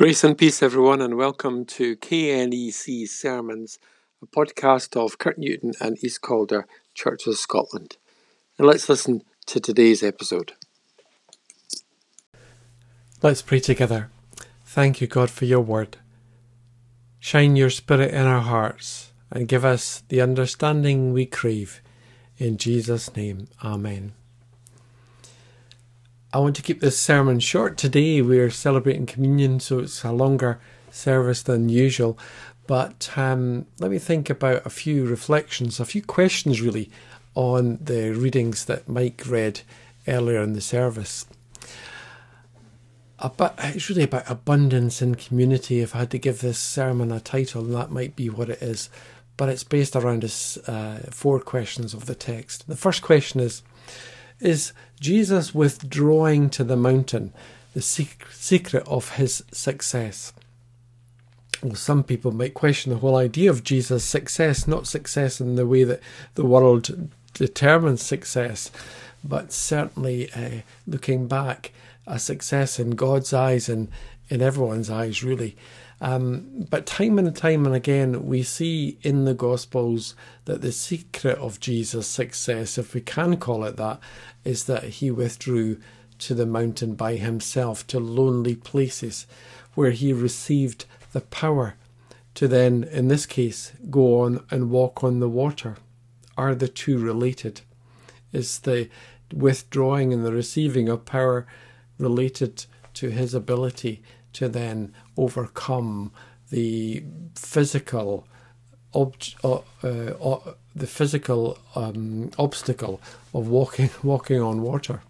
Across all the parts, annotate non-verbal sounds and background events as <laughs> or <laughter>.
Grace and peace, everyone, and welcome to KNEC Sermons, a podcast of Kirknewton and East Calder Church of Scotland. And let's listen to today's episode. Let's pray together. Thank you, God, for your word. Shine your spirit in our hearts and give us the understanding we crave. In Jesus' name, Amen. I want to keep this sermon short today. We're celebrating communion, so it's a longer service than usual. But um, let me think about a few reflections, a few questions really, on the readings that Mike read earlier in the service. But it's really about abundance in community. If I had to give this sermon a title, that might be what it is. But it's based around uh, four questions of the text. The first question is is Jesus withdrawing to the mountain the secret of his success? Well, some people might question the whole idea of Jesus' success, not success in the way that the world determines success, but certainly uh, looking back, a success in God's eyes and in everyone's eyes, really. Um, but time and time and again, we see in the Gospels that the secret of Jesus' success, if we can call it that, is that he withdrew to the mountain by himself to lonely places where he received the power to then, in this case, go on and walk on the water. Are the two related? Is the withdrawing and the receiving of power related to his ability to then overcome the physical uh, uh, the physical um, obstacle of walking <laughs> walking on water.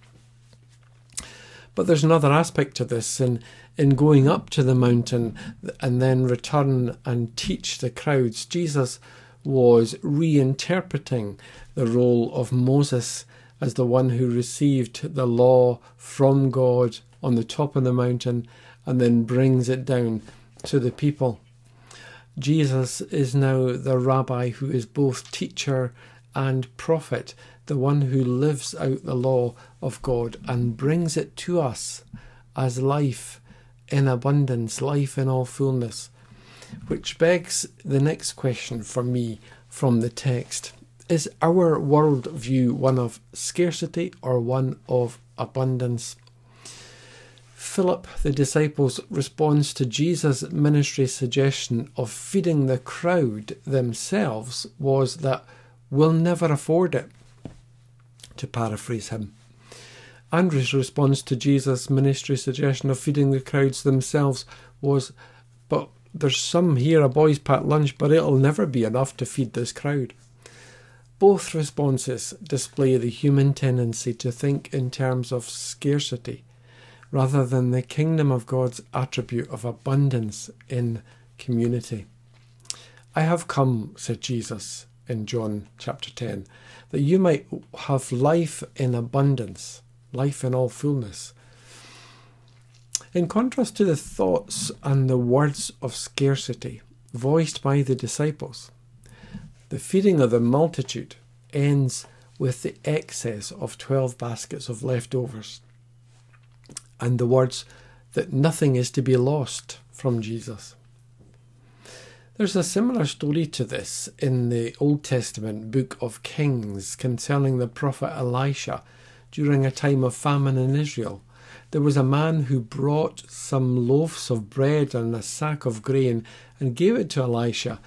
But there's another aspect to this in in going up to the mountain and then return and teach the crowds. Jesus was reinterpreting the role of Moses as the one who received the law from God on the top of the mountain and then brings it down to the people. Jesus is now the rabbi who is both teacher and prophet, the one who lives out the law of God and brings it to us as life in abundance, life in all fullness. Which begs the next question for me from the text Is our world view one of scarcity or one of abundance? Philip, the disciple's response to Jesus' ministry suggestion of feeding the crowd themselves was that we'll never afford it, to paraphrase him. Andrew's response to Jesus' ministry suggestion of feeding the crowds themselves was, But there's some here, a boys' packed lunch, but it'll never be enough to feed this crowd. Both responses display the human tendency to think in terms of scarcity rather than the kingdom of God's attribute of abundance in community. I have come, said Jesus in John chapter 10, that you might have life in abundance, life in all fullness. In contrast to the thoughts and the words of scarcity voiced by the disciples, the feeding of the multitude ends with the excess of 12 baskets of leftovers and the words that nothing is to be lost from Jesus. There's a similar story to this in the Old Testament book of Kings concerning the prophet Elisha during a time of famine in Israel. There was a man who brought some loaves of bread and a sack of grain and gave it to Elisha,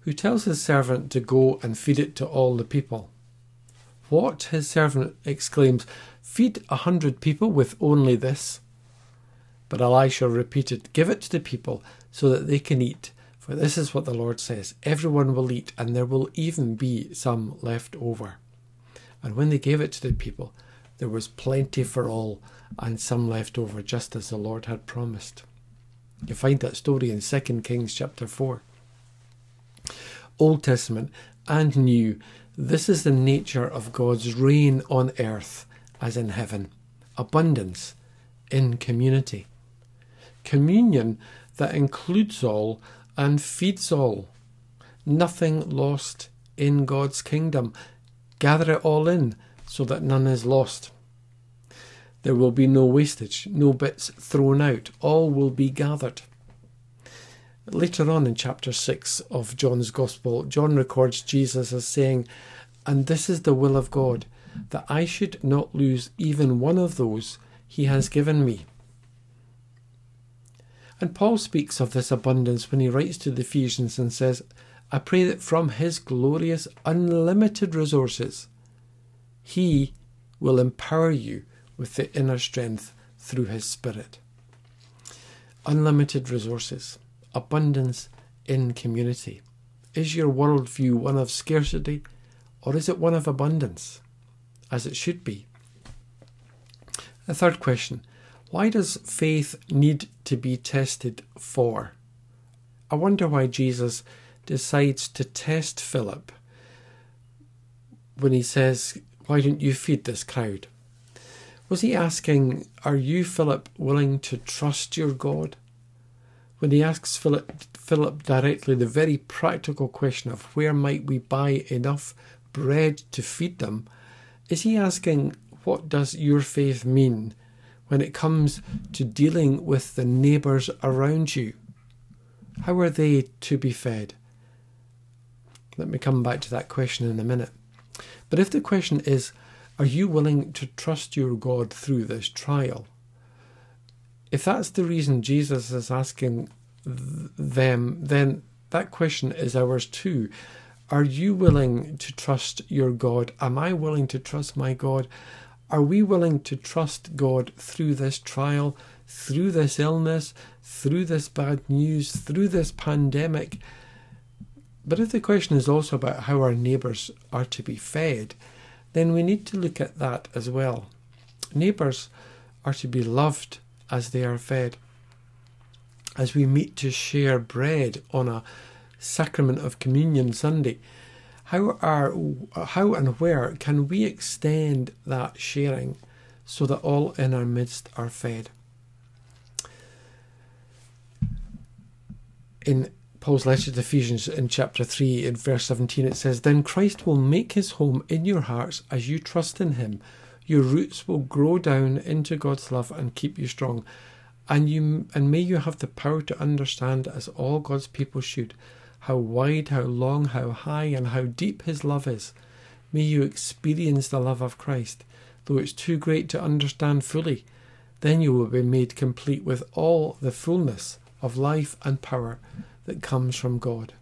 who tells his servant to go and feed it to all the people. What? his servant exclaims. Feed a hundred people with only this? But Elisha repeated, Give it to the people so that they can eat. For this is what the Lord says Everyone will eat, and there will even be some left over. And when they gave it to the people, there was plenty for all, and some left over, just as the Lord had promised. You find that story in 2 Kings chapter 4. Old Testament and New, this is the nature of God's reign on earth as in heaven abundance in community communion that includes all and feeds all. Nothing lost in God's kingdom. Gather it all in so that none is lost. There will be no wastage, no bits thrown out. All will be gathered. Later on in chapter 6 of John's Gospel, John records Jesus as saying, And this is the will of God, that I should not lose even one of those he has given me. And Paul speaks of this abundance when he writes to the Ephesians and says, I pray that from his glorious, unlimited resources, he will empower you with the inner strength through his Spirit. Unlimited resources abundance in community? Is your worldview one of scarcity or is it one of abundance, as it should be? A third question Why does faith need to be tested for? I wonder why Jesus decides to test Philip when he says, Why don't you feed this crowd? Was he asking, Are you, Philip, willing to trust your God? When he asks Philip, Philip directly the very practical question of where might we buy enough bread to feed them, is he asking, What does your faith mean when it comes to dealing with the neighbours around you? How are they to be fed? Let me come back to that question in a minute. But if the question is, Are you willing to trust your God through this trial? If that's the reason Jesus is asking them, then that question is ours too. Are you willing to trust your God? Am I willing to trust my God? Are we willing to trust God through this trial, through this illness, through this bad news, through this pandemic? But if the question is also about how our neighbours are to be fed, then we need to look at that as well. Neighbours are to be loved as they are fed. As we meet to share bread on a sacrament of communion Sunday, how are how and where can we extend that sharing so that all in our midst are fed? In Paul's letter to Ephesians in chapter 3 in verse 17 it says then Christ will make his home in your hearts as you trust in him your roots will grow down into God's love and keep you strong. And you and may you have the power to understand, as all God's people should, how wide, how long, how high, and how deep his love is. May you experience the love of Christ, though it's too great to understand fully. Then you will be made complete with all the fullness of life and power that comes from God.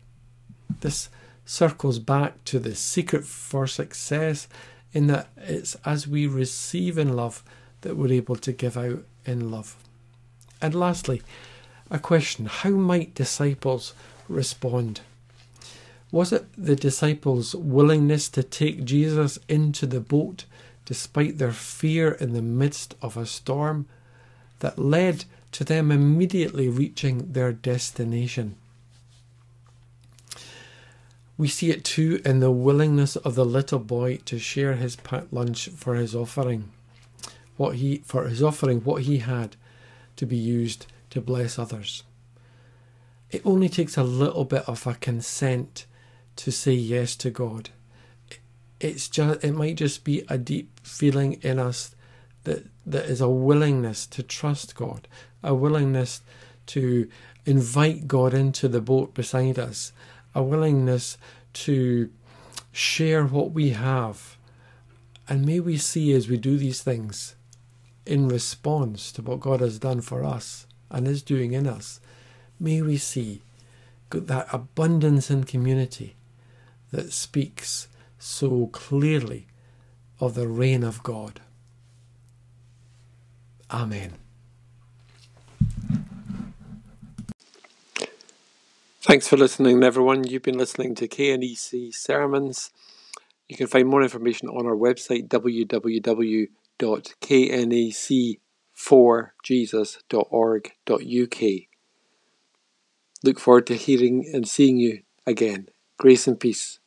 This circles back to the secret for success in that it's as we receive in love that we're able to give out in love. And lastly, a question How might disciples respond? Was it the disciples' willingness to take Jesus into the boat despite their fear in the midst of a storm that led to them immediately reaching their destination? We see it too in the willingness of the little boy to share his packed lunch for his offering. What he for his offering what he had to be used to bless others. It only takes a little bit of a consent to say yes to God. It's just it might just be a deep feeling in us that that is a willingness to trust God, a willingness to invite God into the boat beside us, a willingness to share what we have. And may we see as we do these things in response to what God has done for us and is doing in us, may we see that abundance in community that speaks so clearly of the reign of God. Amen. Thanks for listening, everyone. You've been listening to KNEC Sermons. You can find more information on our website, www.knec4jesus.org.uk. Look forward to hearing and seeing you again. Grace and peace.